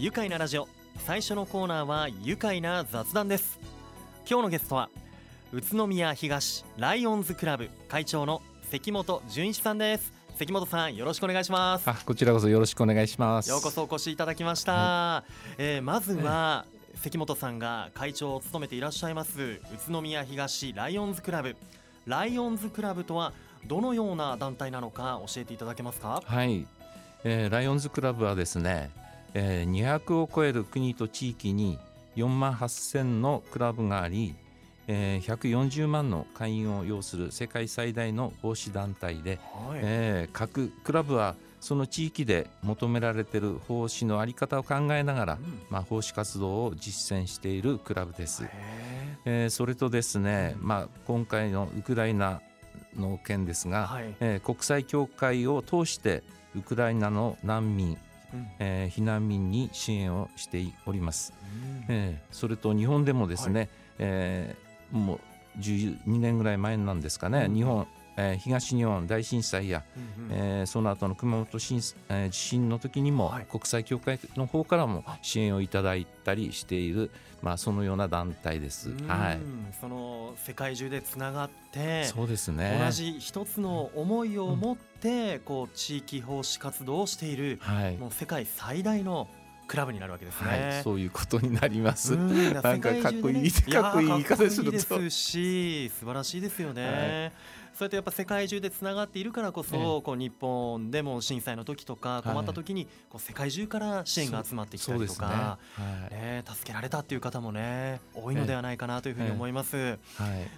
愉快なラジオ。最初のコーナーは愉快な雑談です。今日のゲストは宇都宮東ライオンズクラブ会長の関本純一さんです。関本さんよろしくお願いします。あこちらこそよろしくお願いします。ようこそお越しいただきました、はえー、まずは、関本さんが会長を務めていらっしゃいます宇都宮東ライオンズクラブ。ライオンズクラブとはどのような団体なのか教えていただけますか？はい、えー、ライオンズクラブはですね、えー、200を超える国と地域に4万8000のクラブがあり、えー、140万の会員を要する世界最大の奉仕団体で、はい、えー、各クラブはその地域で求められている奉仕の在り方を考えながら、うん、まあ、奉仕活動を実践しているクラブです。えー、それとですね、うん、まあ、今回のウクライナの件ですが、はい、えー、国際協会を通してウクライナの難民、うん、えー、避難民に支援をしております。うん、えー、それと日本でもですね、はい、えー、もう12年ぐらい前なんですかね、日本えー、東日本大震災や、うんうん、えー、その後の熊本震、えー、地震の時にも、はい、国際協会の方からも支援をいただいたりしている、まあ、そのような団体です。はい、その世界中でつながってそうですね。同じ一つの思いを持って、うん、こう地域奉仕活動をしている、はい、もう世界最大のクラブになるわけですね、はい、そういうことになります。んなんかかっこいい、かっこいい言い方すると。ですし、素晴らしいですよね。はい。そうやってやっぱ世界中でつながっているからこそ、こう日本でも震災の時とか困った時にこう世界中から支援が集まってきたりとか、ね。助けられたっていう方もね多いのではないかなというふうに思います。え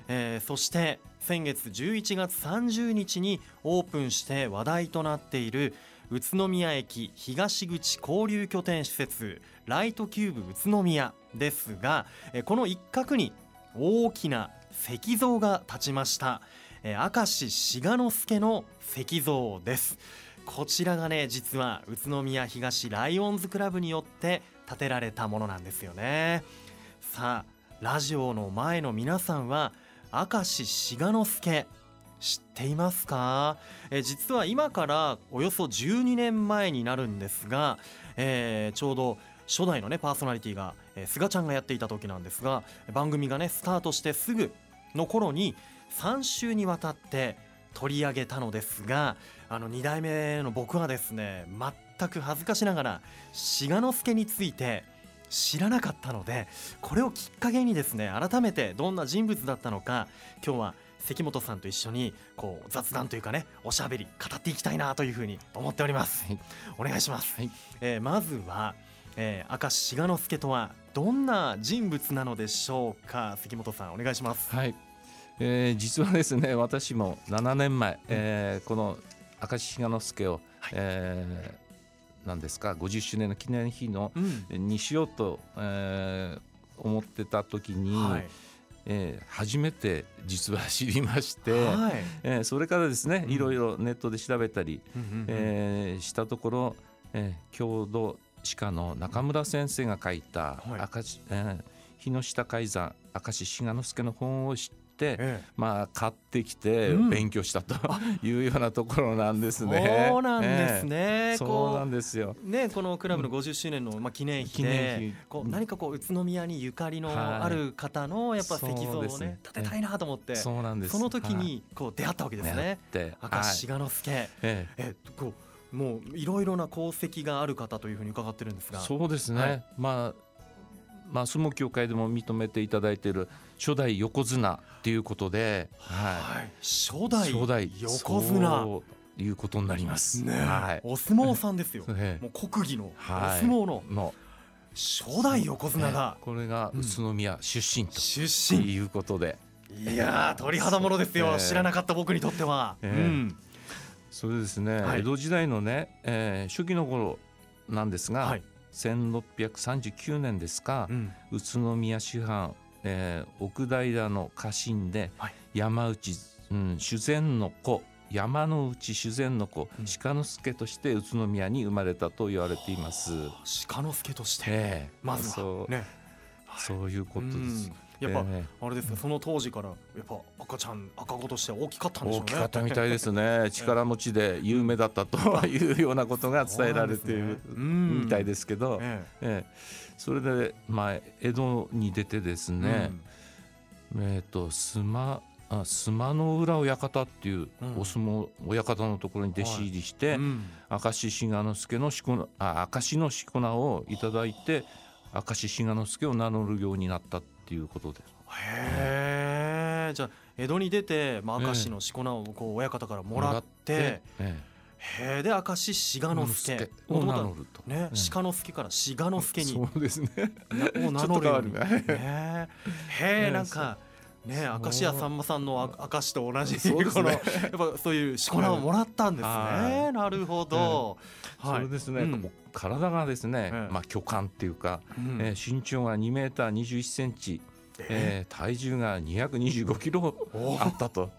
え。そして先月11月30日にオープンして話題となっている宇都宮駅東口交流拠点施設ライトキューブ宇都宮ですがこの一角に大きな石像が立ちました。明石志賀之助の石像です。こちらがね実は宇都宮東ライオンズクラブによって建てられたものなんですよね。さあラジオの前の皆さんは明石志賀之助知っていますか？え実は今からおよそ12年前になるんですが、えー、ちょうど初代のねパーソナリティが、えー、菅ちゃんがやっていた時なんですが番組がねスタートしてすぐの頃に3週にわたって取り上げたのですがあの2代目の僕はですね全く恥ずかしながら志賀之助について知らなかったのでこれをきっかけにですね改めてどんな人物だったのか今日は関本さんと一緒にこう雑談というかねおしゃべり語っていきたいなというふうに思っております、はい、お願いします、はい、えー、まずは、えー、明石志賀之助とはどんな人物なのでしょうか？関本さんお願いします。はい。えー、実はですね私も7年前、えー、この明石比嘉之助を、はい、えー、なんですか50周年の記念日の、うん、にしようと、えー、思ってた時に、はい、えー、初めて実は知りまして、はい、えー、それからですね、いろいろネットで調べたり、うん、えー、したところ、えー、郷土歯科の中村先生が書いた「明石、えー、日の下海山明石志賀之助」の本を知って、ええ、まあ買ってきて勉強したというようなところなんですね。そうなんですね。え、そうなんですよ。ねこのクラブの50周年のまあ記念碑で、こう何かこう宇都宮にゆかりのある方のやっぱ石像をね建てたいなと思って、そうなんです。その時にこう出会ったわけですね。明石志賀之助。ええこうもういろいろな功績がある方というふうに伺ってるんですが。そうですね。はい、まあ。まあ、相撲協会でも認めていただいている初代横綱っていうことで、はい、初代初代横綱。ということになります。ね、はい、お相撲さんですよ。もう国技のお相撲の。の初代横綱が、これが宇都宮出身と、出身。いうことで。いや鳥肌ものですよ、知らなかった僕にとっては、うん、それですね、江戸時代のね、えー、初期の頃なんですが、はい、1639年ですか、うん、宇都宮師範、えー、奥平の家臣で、はい、山内、うん、修善の子山の内修善の子、うん、鹿之助として宇都宮に生まれたと言われています。鹿之助として、えー、まずは、そう,、ね、そういうことです。やっぱ、あれですかその当時からやっぱ赤ちゃん赤子として大きかったんでしょうね大きかったみたいですね。力持ちで有名だったというようなことが 伝えられているみたいですけど、ええ。それで、まあ、江戸に出てですね、えっ、と須磨あ須磨の浦親方っていうお相撲親方のところに弟子入りして、明石志賀之助のしこあ明石のしこ名をいただいて明石志賀之助を名乗るようになったっていうことで。す。へえ、じゃあ江戸に出て、まあ、明石のしこ名をこう親方からもらって。へえで明石志賀之助を名乗ると。ね、志賀之助から志賀之助に そうですね。を名乗るように。ね。へえなんか ね明石家さんまさんの明石と同じこのやっぱそういうしこ名をもらったんですね。なるほど。それですね。体がですねまあ巨漢っていうかえ身長が2メーター21センチえ体重が225キロあったと。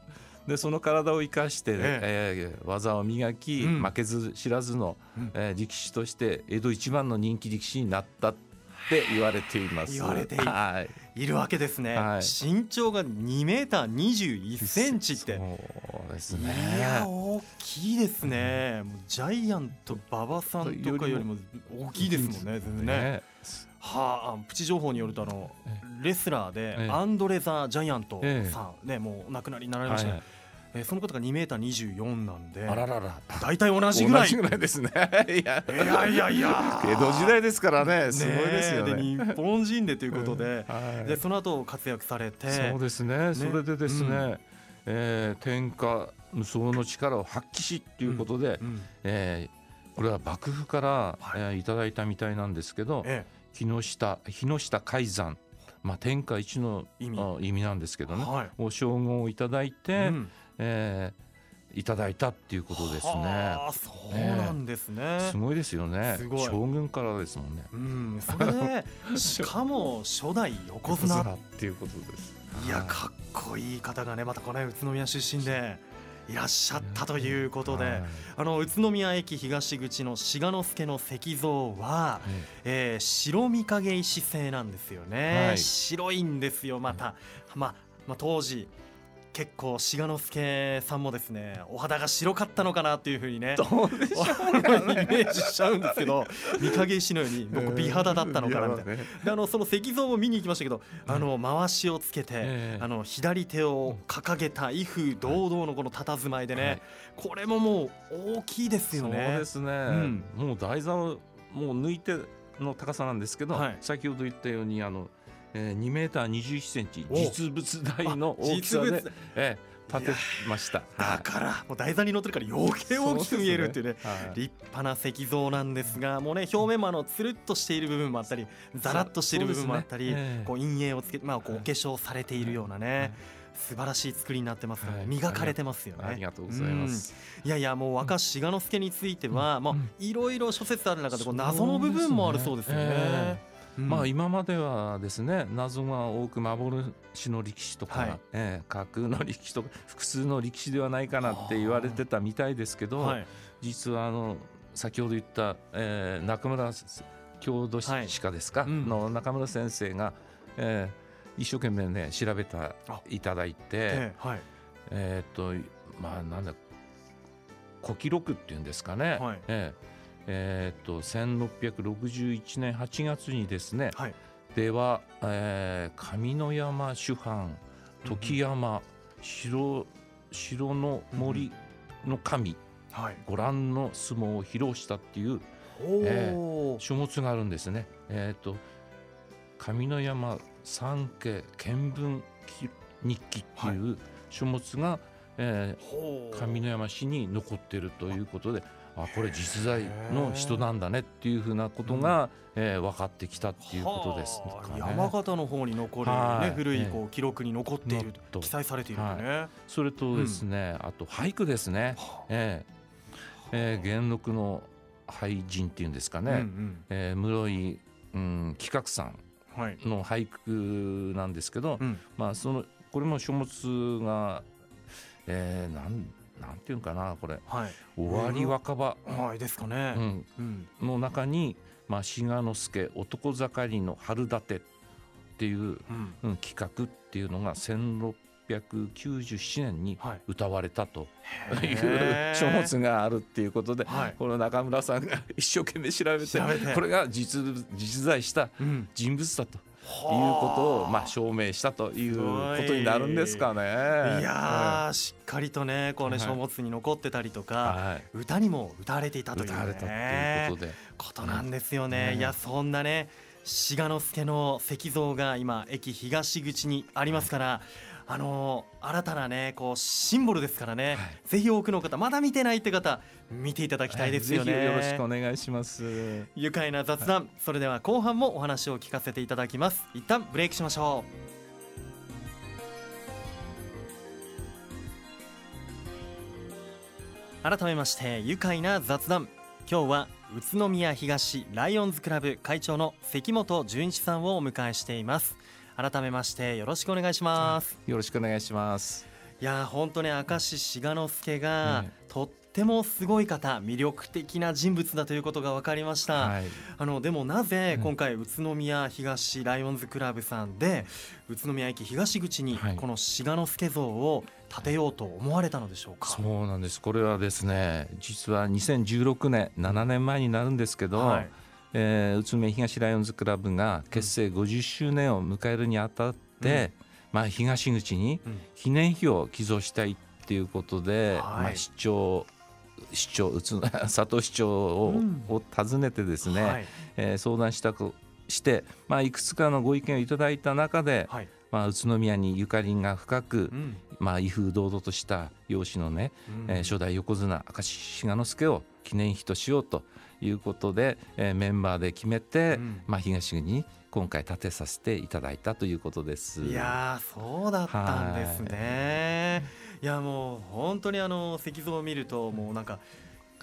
でその体を生かして、ええ。技を磨き、負けず知らずの、え力士として江戸一番の人気力士になったって言われています。言われていはい、いるわけですね、はい、身長が2メーター21センチって。そうですね。いや大きいですね、もうジャイアント馬場さんとかよりも大きいですもんね全然ね。ね。はあ、プチ情報によるとあのレスラーでアンドレザ・ジャイアントさん、ね、もうお亡くなりになられましたね、えー、その方が2メーター24なんであららら。大体同じぐらい。同じぐらいですね。いや。いやいや江戸時代ですからね。すごいですよね。日本人でということで。はい、でその後活躍されて。そうですね、ね、それでですね、うん、えー、天下無双の力を発揮しということで、うんうん、えー、これは幕府から、はい。えー、いただいたみたいなんですけど、ええ、木下日下海山。まあ、天下一の意味。意味なんですけどね、はい、お称号をいただいて、うんえー、いただいたっていうことですね。そうなんですね、え。ー、すごいですよね。将軍からですもんね。うん、それで しかも初代横綱。っていうことです。いやかっこいい方がねまたこの宇都宮出身で。いらっしゃったということで、あの宇都宮駅東口の志賀之助の石像は、えー、白御影石製なんですよね、はい、白いんですよまた、まあ、まあ当時結構志賀之助さんもですねお肌が白かったのかなっていうふうにねどうでしょう、イメージしちゃうんですけど御影石のように 僕美肌だったのかなみたいな、であのその石像も見に行きましたけどあの回しをつけて、あの左手を掲げた威風堂々のこの佇まいでね、これももう大きいですよね。そうですね、うん、もう台座をもう抜いての高さなんですけど、はい、先ほど言ったようにあのえー、2メーター21センチ実物大の大きさで、えー、立てました。だからもう台座に乗ってるから余計大きく見えるっていうね、ね。はい、立派な石像なんですがもうね表面もあのつるっとしている部分もあったりざらっとしている部分もあったり、ね。えー、こう陰影をつけてまあこうお化粧されているようなね、素晴らしい作りになってますから、ね、磨かれてますよね。ありがとうございます。うん、いやいやもう若志賀之助については、うん、まあいろいろ諸説ある中でこう謎の部分もあるそうですよね。えーまあ今まではですね謎が多く幻の力士とか、はい、えー、架空の力士とか複数の力士ではないかなって言われてたみたいですけど、はい、実はあの先ほど言った、えー、中村郷土史家ですか、はい。うん、の中村先生が、えー、一生懸命ね調べたいただいて、えー、はい、えっとまあなんだ古記録っていうんですかね、はい、えーえーと、1661年8月にですね、はい、では、えー、上山主藩時山、城城の森の神、はい、ご覧の相撲を披露したっていう、えー、書物があるんですね。えーと、上山三家見聞日記っていう書物が、はい、えー、上山市に残っているということで。あこれ実在の人なんだねっていうふうなことが、うん、えー、分かってきたっていうことです、ね、山形の方に残る、ね、古いこう記録に残っていると。記載されているね、はい、それとですね、うん、あと俳句ですね、えーえー、元禄の俳人っていうんですかね、うんうん、えー、室井、うん、企画さんの俳句なんですけど、はい、まあそのこれも書物が、えー、なんなんていうかなこれ、はい、終わり若葉、はい、ですかね、うん。の中に、まあ、志賀之助男盛りの春立てっていう、うん、企画っていうのが1697年に歌われたという書物があるっていうことで、はい、この中村さんが一生懸命調べてこれが実実在した人物だと。いうことをまあ証明したということになるんですかね。い。やしっかりとねこうね書物に残ってたりとか、はい、歌にも歌われていたという、ね、ことで。ことなんですよね。いやそんなね志賀之助の石像が今駅東口にありますから。あのー、新たなねこうシンボルですからね、はい、ぜひ多くの方まだ見てないって方見ていただきたいですよね、はい、よろしくお願いします。愉快な雑談、はい、それでは後半もお話を聞かせていただきます。一旦ブレイクしましょう。改めまして愉快な雑談。今日は宇都宮東ライオンズクラブ会長の関本純一さんをお迎えしています改めましてよろしくお願いします。よろしくお願いします。いや本当ね明石志賀之助が、とってもすごい方魅力的な人物だということが分かりました、はい、あのでもなぜ今回宇都宮東ライオンズクラブさんで宇都宮駅東口にこの志賀之助像を建てようと思われたのでしょうか、そうなんです。これはですね実は2016年7年前になるんですけど、はいえー、宇都宮東ライオンズクラブが結成50周年を迎えるにあたって、うん、まあ、東口に記念碑を寄贈したいっていうことで、うん、まあ、市長市長宇都 佐藤市長をうん、を訪ねてですね、はい、えー、相談したくして、まあ、いくつかのご意見をいただいた中で、はい、まあ、宇都宮にゆかりが深く、うん、まあ、威風堂々とした容姿のね、うん、えー、初代横綱明石志賀之助を記念碑としようということで、えー、メンバーで決めて、うん、まあ、東区に今回建てさせていただいたということです。いやそうだったんですね。いやもう本当にあの石像を見るともうなんか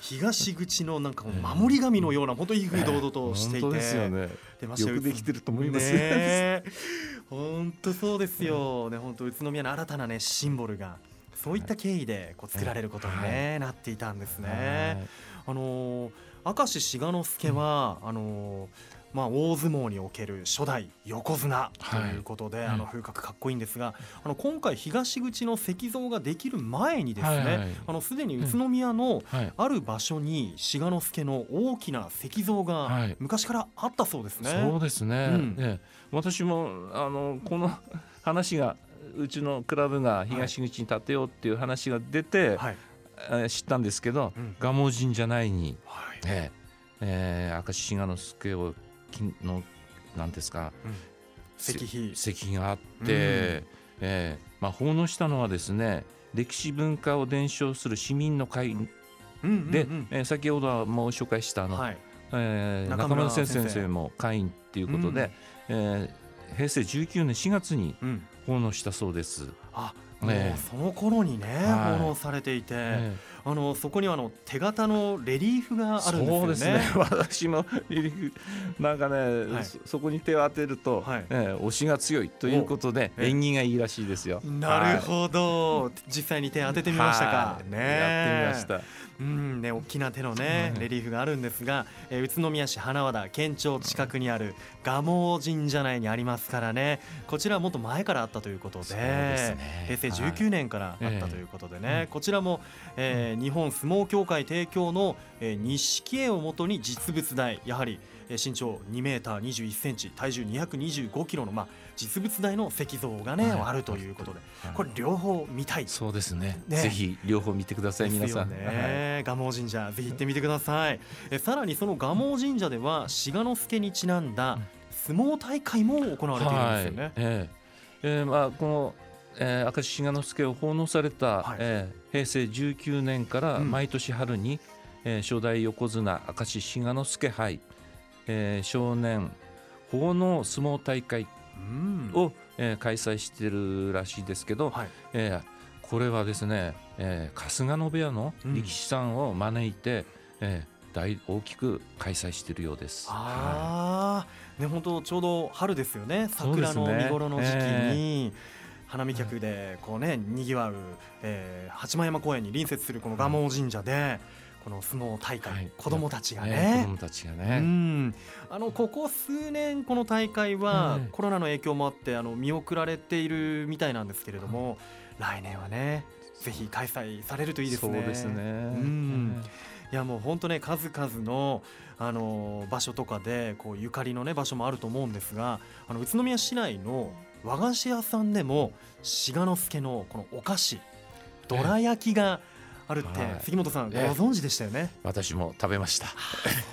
東口のなんか守り神のような本当に威風堂々としていて、ですよね。よくできてると思いますね。本当そうですよね。本当宇都宮の新たなねシンボルがそういった経緯でこう作られることにね、なっていたんですね。あのー明石志賀之助は、あのまあ、大相撲における初代横綱ということで、はい、あの風格かっこいいんですが、あの今回東口の石像ができる前にですね、はいはい、あのすでに宇都宮のある場所に志賀之助の大きな石像が昔からあったそうですね。そうですね。うん、ね私もあのこの話がうちのクラブが東口に建てようっていう話が出て、はい、知ったんですけど、うん、蒲生神社内に、はい。ええー、明石志賀之助をのなんですか、うん、石碑。石碑があって、うん、えー、まあ、奉納したのはですね歴史文化を伝承する市民の会で、うんうんうん、えー、先ほども紹介したあの、はい、えー、中村先生も会員っていうことで、うん、えー、平成19年4月に奉納したそうです。あもうその頃にね、はい、奉納されていて、えーあのそこにはあの手形のレリーフがあるんですよね。そうですね。私もレリーフ。なんかね、はい、そこに手を当てると、はい、えー、押しが強いということで縁起がいいらしいですよ。なるほど、はい、実際に手当ててみましたか。ね、やってみました。うんね大きな手のねレリーフがあるんですが、えー、宇都宮市花和田県庁近くにある蒲生神社内にありますからね。こちらはもっと前からあったということで、ね、平成19年からあったということでね、はい、こちらも、えー日本相撲協会提供の錦絵をもとに実物大。やはり身長2メーター21センチ体重225キロのまあ実物大の石像がね、はい、あるということで、これ両方見たい。そうですね、ね、ぜひ両方見てください皆さん。ね、蒲生神社ぜひ行ってみてください。えさらにその蒲生神社では志賀之助にちなんだ相撲大会も行われているんですよね、はい、えー、えー、まあこのえー、明石志賀之助を奉納された、はい、えー、平成19年から毎年春に、うん、えー、初代横綱明石志賀之助杯、えー、少年奉納相撲大会を、うん、えー、開催しているらしいですけど、はい、えー、これはですね、えー、春日野部屋の力士さんを招いて、うん、えー、大大きく開催しているようです。ああ、ね本当ちょうど春ですよね。桜の見頃の時期に。花見客でこうねにぎわう、えー、八幡山公園に隣接するこの蒲生神社でこの相撲大会、はい。子どもたちがね。ね子供たちがうね。ん。あのここ数年この大会はええコロナの影響もあってあの見送られているみたいなんですけれども、来年はねぜひ開催されるといいですね。そうですね。ん。いやもう本当ね数々のあの場所とかでこうゆかりのね場所もあると思うんですがあの宇都宮市内の和菓子屋さんでも志賀之助のこのお菓子どら焼きがあるって、はい杉本さんごええ存知でしたよね？私も食べました。そ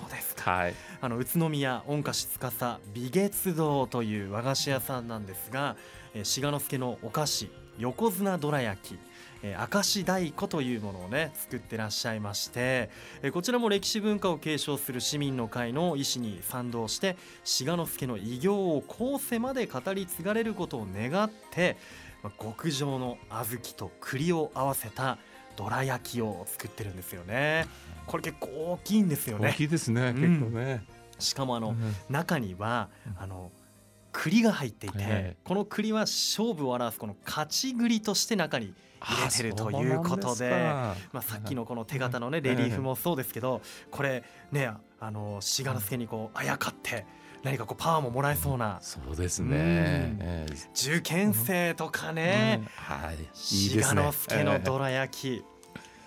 うですか はい。あの宇都宮御菓子司美月堂という和菓子屋さんなんですが、えー志賀之助のお菓子横綱どら焼きえー明石太鼓というものをね作ってらっしゃいまして、えーこちらも歴史文化を継承する市民の会の意思に賛同して志賀之助の偉業を後世まで語り継がれることを願って、まあ極上の小豆と栗を合わせたどら焼きを作ってるんですよねこれ結構大きいんですよ大ねきいですね。ん結構ね。しかもあの、うん中にはうんあの栗が入っていて、ええ。この栗は勝負を表すこの勝ち栗として中に入れてるということであまあ、さっきのこの手形のねレリーフもそうですけどこれねあの志賀之助にこうあやかって何かこうパワーももらえそうなそうですうん。ね。ええ。受験生とかね。うん。はい。志賀。之助のどら焼き。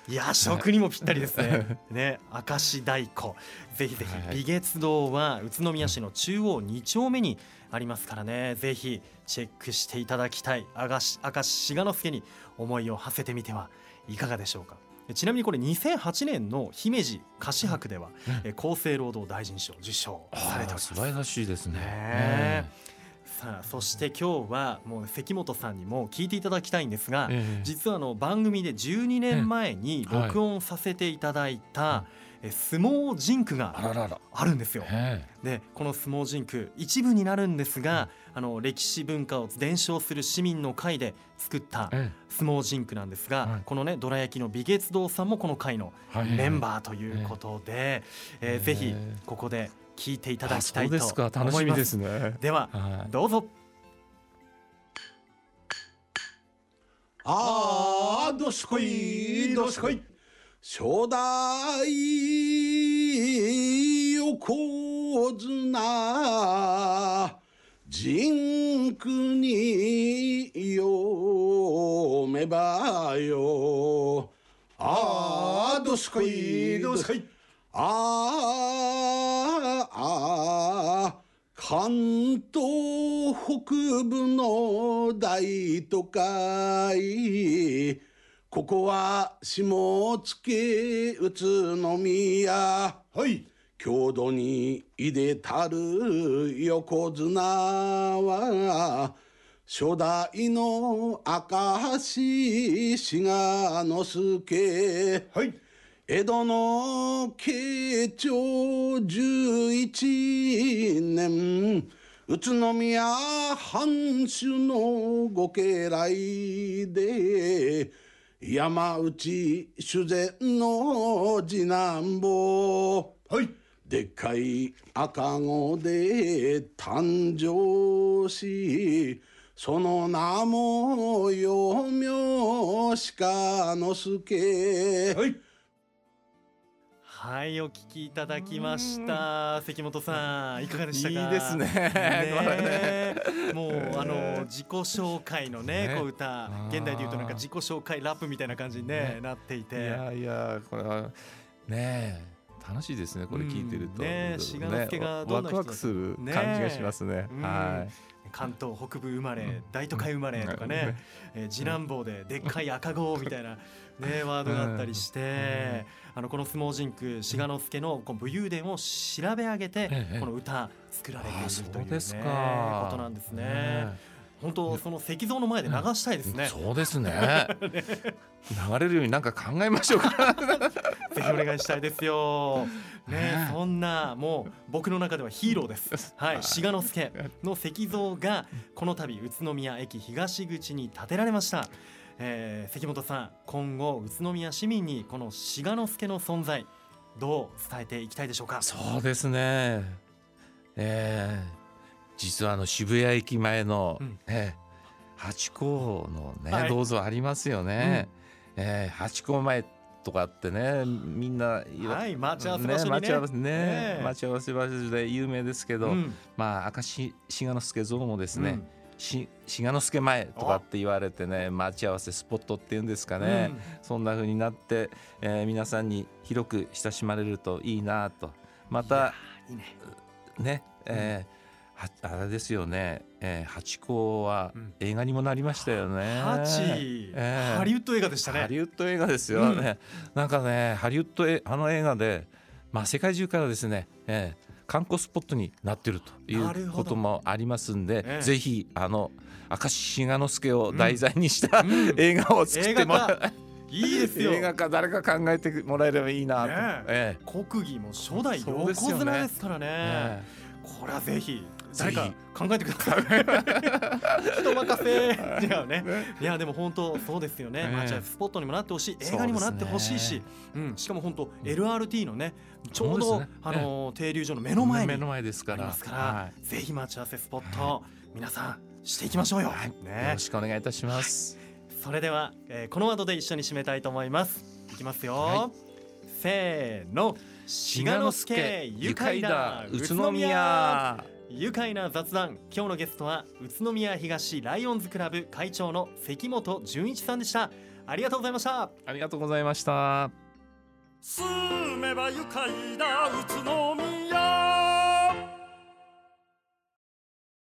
いや食にもぴったりですね。ね明石太鼓ぜひぜひ、はい美月堂は宇都宮市の中央2丁目にありますからねぜひチェックしていただきたい明石明石志賀之助に思いを馳せてみてはいかがでしょうか。ちなみにこれ2008年の姫路菓子博では、え厚生労働大臣賞受賞されております素。晴らしいですね。ねえさあそして今日はもう関本さんにも聞いていただきたいんですが、ええ。実はあの番組で12年前に録音させていただいた、え相撲ジンクあが。あるんですよ。えでこの相撲ジンク一部になるんですが、あの歴史文化を伝承する市民の会で作ったええ。相撲ジンクなんですが、はい。このねどら焼きの美月堂さんもこの会のメンバーということで、えーぜひここで聞いていただきたいとあそうですか。楽しみですね。でははい。どうぞ。ああどすこいどすこい初代横綱人句に読めばよああどすこいどすこいああああ関東北部の大都会。ここは下野宇都宮。はい。郷土にいでたる横綱は初代の明石志賀之助。はい江戸の慶長11年宇都宮藩主のご家来で山内修善の次男坊。はい。でっかい赤子で誕生しその名も幼名鹿之助。はいはい、お聞きいただきました。関本さん、いかがでしたか？いいですね。ねもう、あの自己紹介のね、ね。こう歌、現代で言うと、なんか自己紹介ラップみたいな感じにね、ね。なっていいて。やいやこれはねえ。楽しいですねこれ聞いてると、うん。ねえ志賀之助がどんな人だワクワクする感じがしますね。うんは関東北部生まれ、うん。大都会生まれとかね、えー次男坊ででっかい赤子みたいな、ね、ワードがあったりして、あのこの相撲人句志賀之助のこの武勇伝を調べ上げて、ええ。この歌作られていあるという,、ね、ことなんですね。本当その石像の前で流したいですね。そうですね 流れるようになんか考えましょうか ぜひお願いしたいですよ。ねね、そんなもう僕の中ではヒーローです。はい、志賀之助の石像がこの度宇都宮駅東口に建てられました。えー、関本さん、今後宇都宮市民にこの志賀之助の存在どう伝えていきたいでしょうか？そうですねえー実はあの渋谷駅前の、うん。えーハチ公のね、はい。銅像ありますよね、えーハチ公前とかってねみんなはい待ち合わせ場所にね。待ち合わせねね待ち合わせ場所で有名ですけど、うん。まあ明石志賀之助像もですね、うん。し志賀之助前とかって言われてね待ち合わせスポットっていうんですかね、そんな風になって、えー皆さんに広く親しまれるといいなと。またいいね。ね、えーはあれですよね、えー、ハチ公はうん。映画にもなりましたよね。ハチ、ええハリウッド映画でしたね。ハリウッド映画ですよ。ね、なんかねハリウッドえあの映画で、まあ、世界中からですね、えー観光スポットになってるということもありますんで、ええ。ぜひあの明石志賀之助を題材にした、うん。映画を作ってもら映画いいですよ。映画か誰か考えてもらえればいいなと、ねえ。国技も初代横ですよね。綱ですからね。えこれはぜひ誰か考えてください。人任せ。違うね。いやでも本当そうですよね、ええまあじゃあスポットにもなってほしい。映画にもなってほしいし。う、ん、しかも本当 LRT のねちょうどあの停留所の目の前に目の前ですから。ますから、はい。ぜひ待ち合わせスポット、皆さんしていきましょうよ。よね。ろ、しくお願いいたします。それでは、えーこのワードで一緒に締めたいと思います。いきますよ。はせーの、志賀之助愉快だ宇都宮。愉快な雑談今日のゲストは宇都宮東ライオンズクラブ会長の関本純一さんでした。ありがとうございました。ありがとうございました。住めば愉快だ宇都宮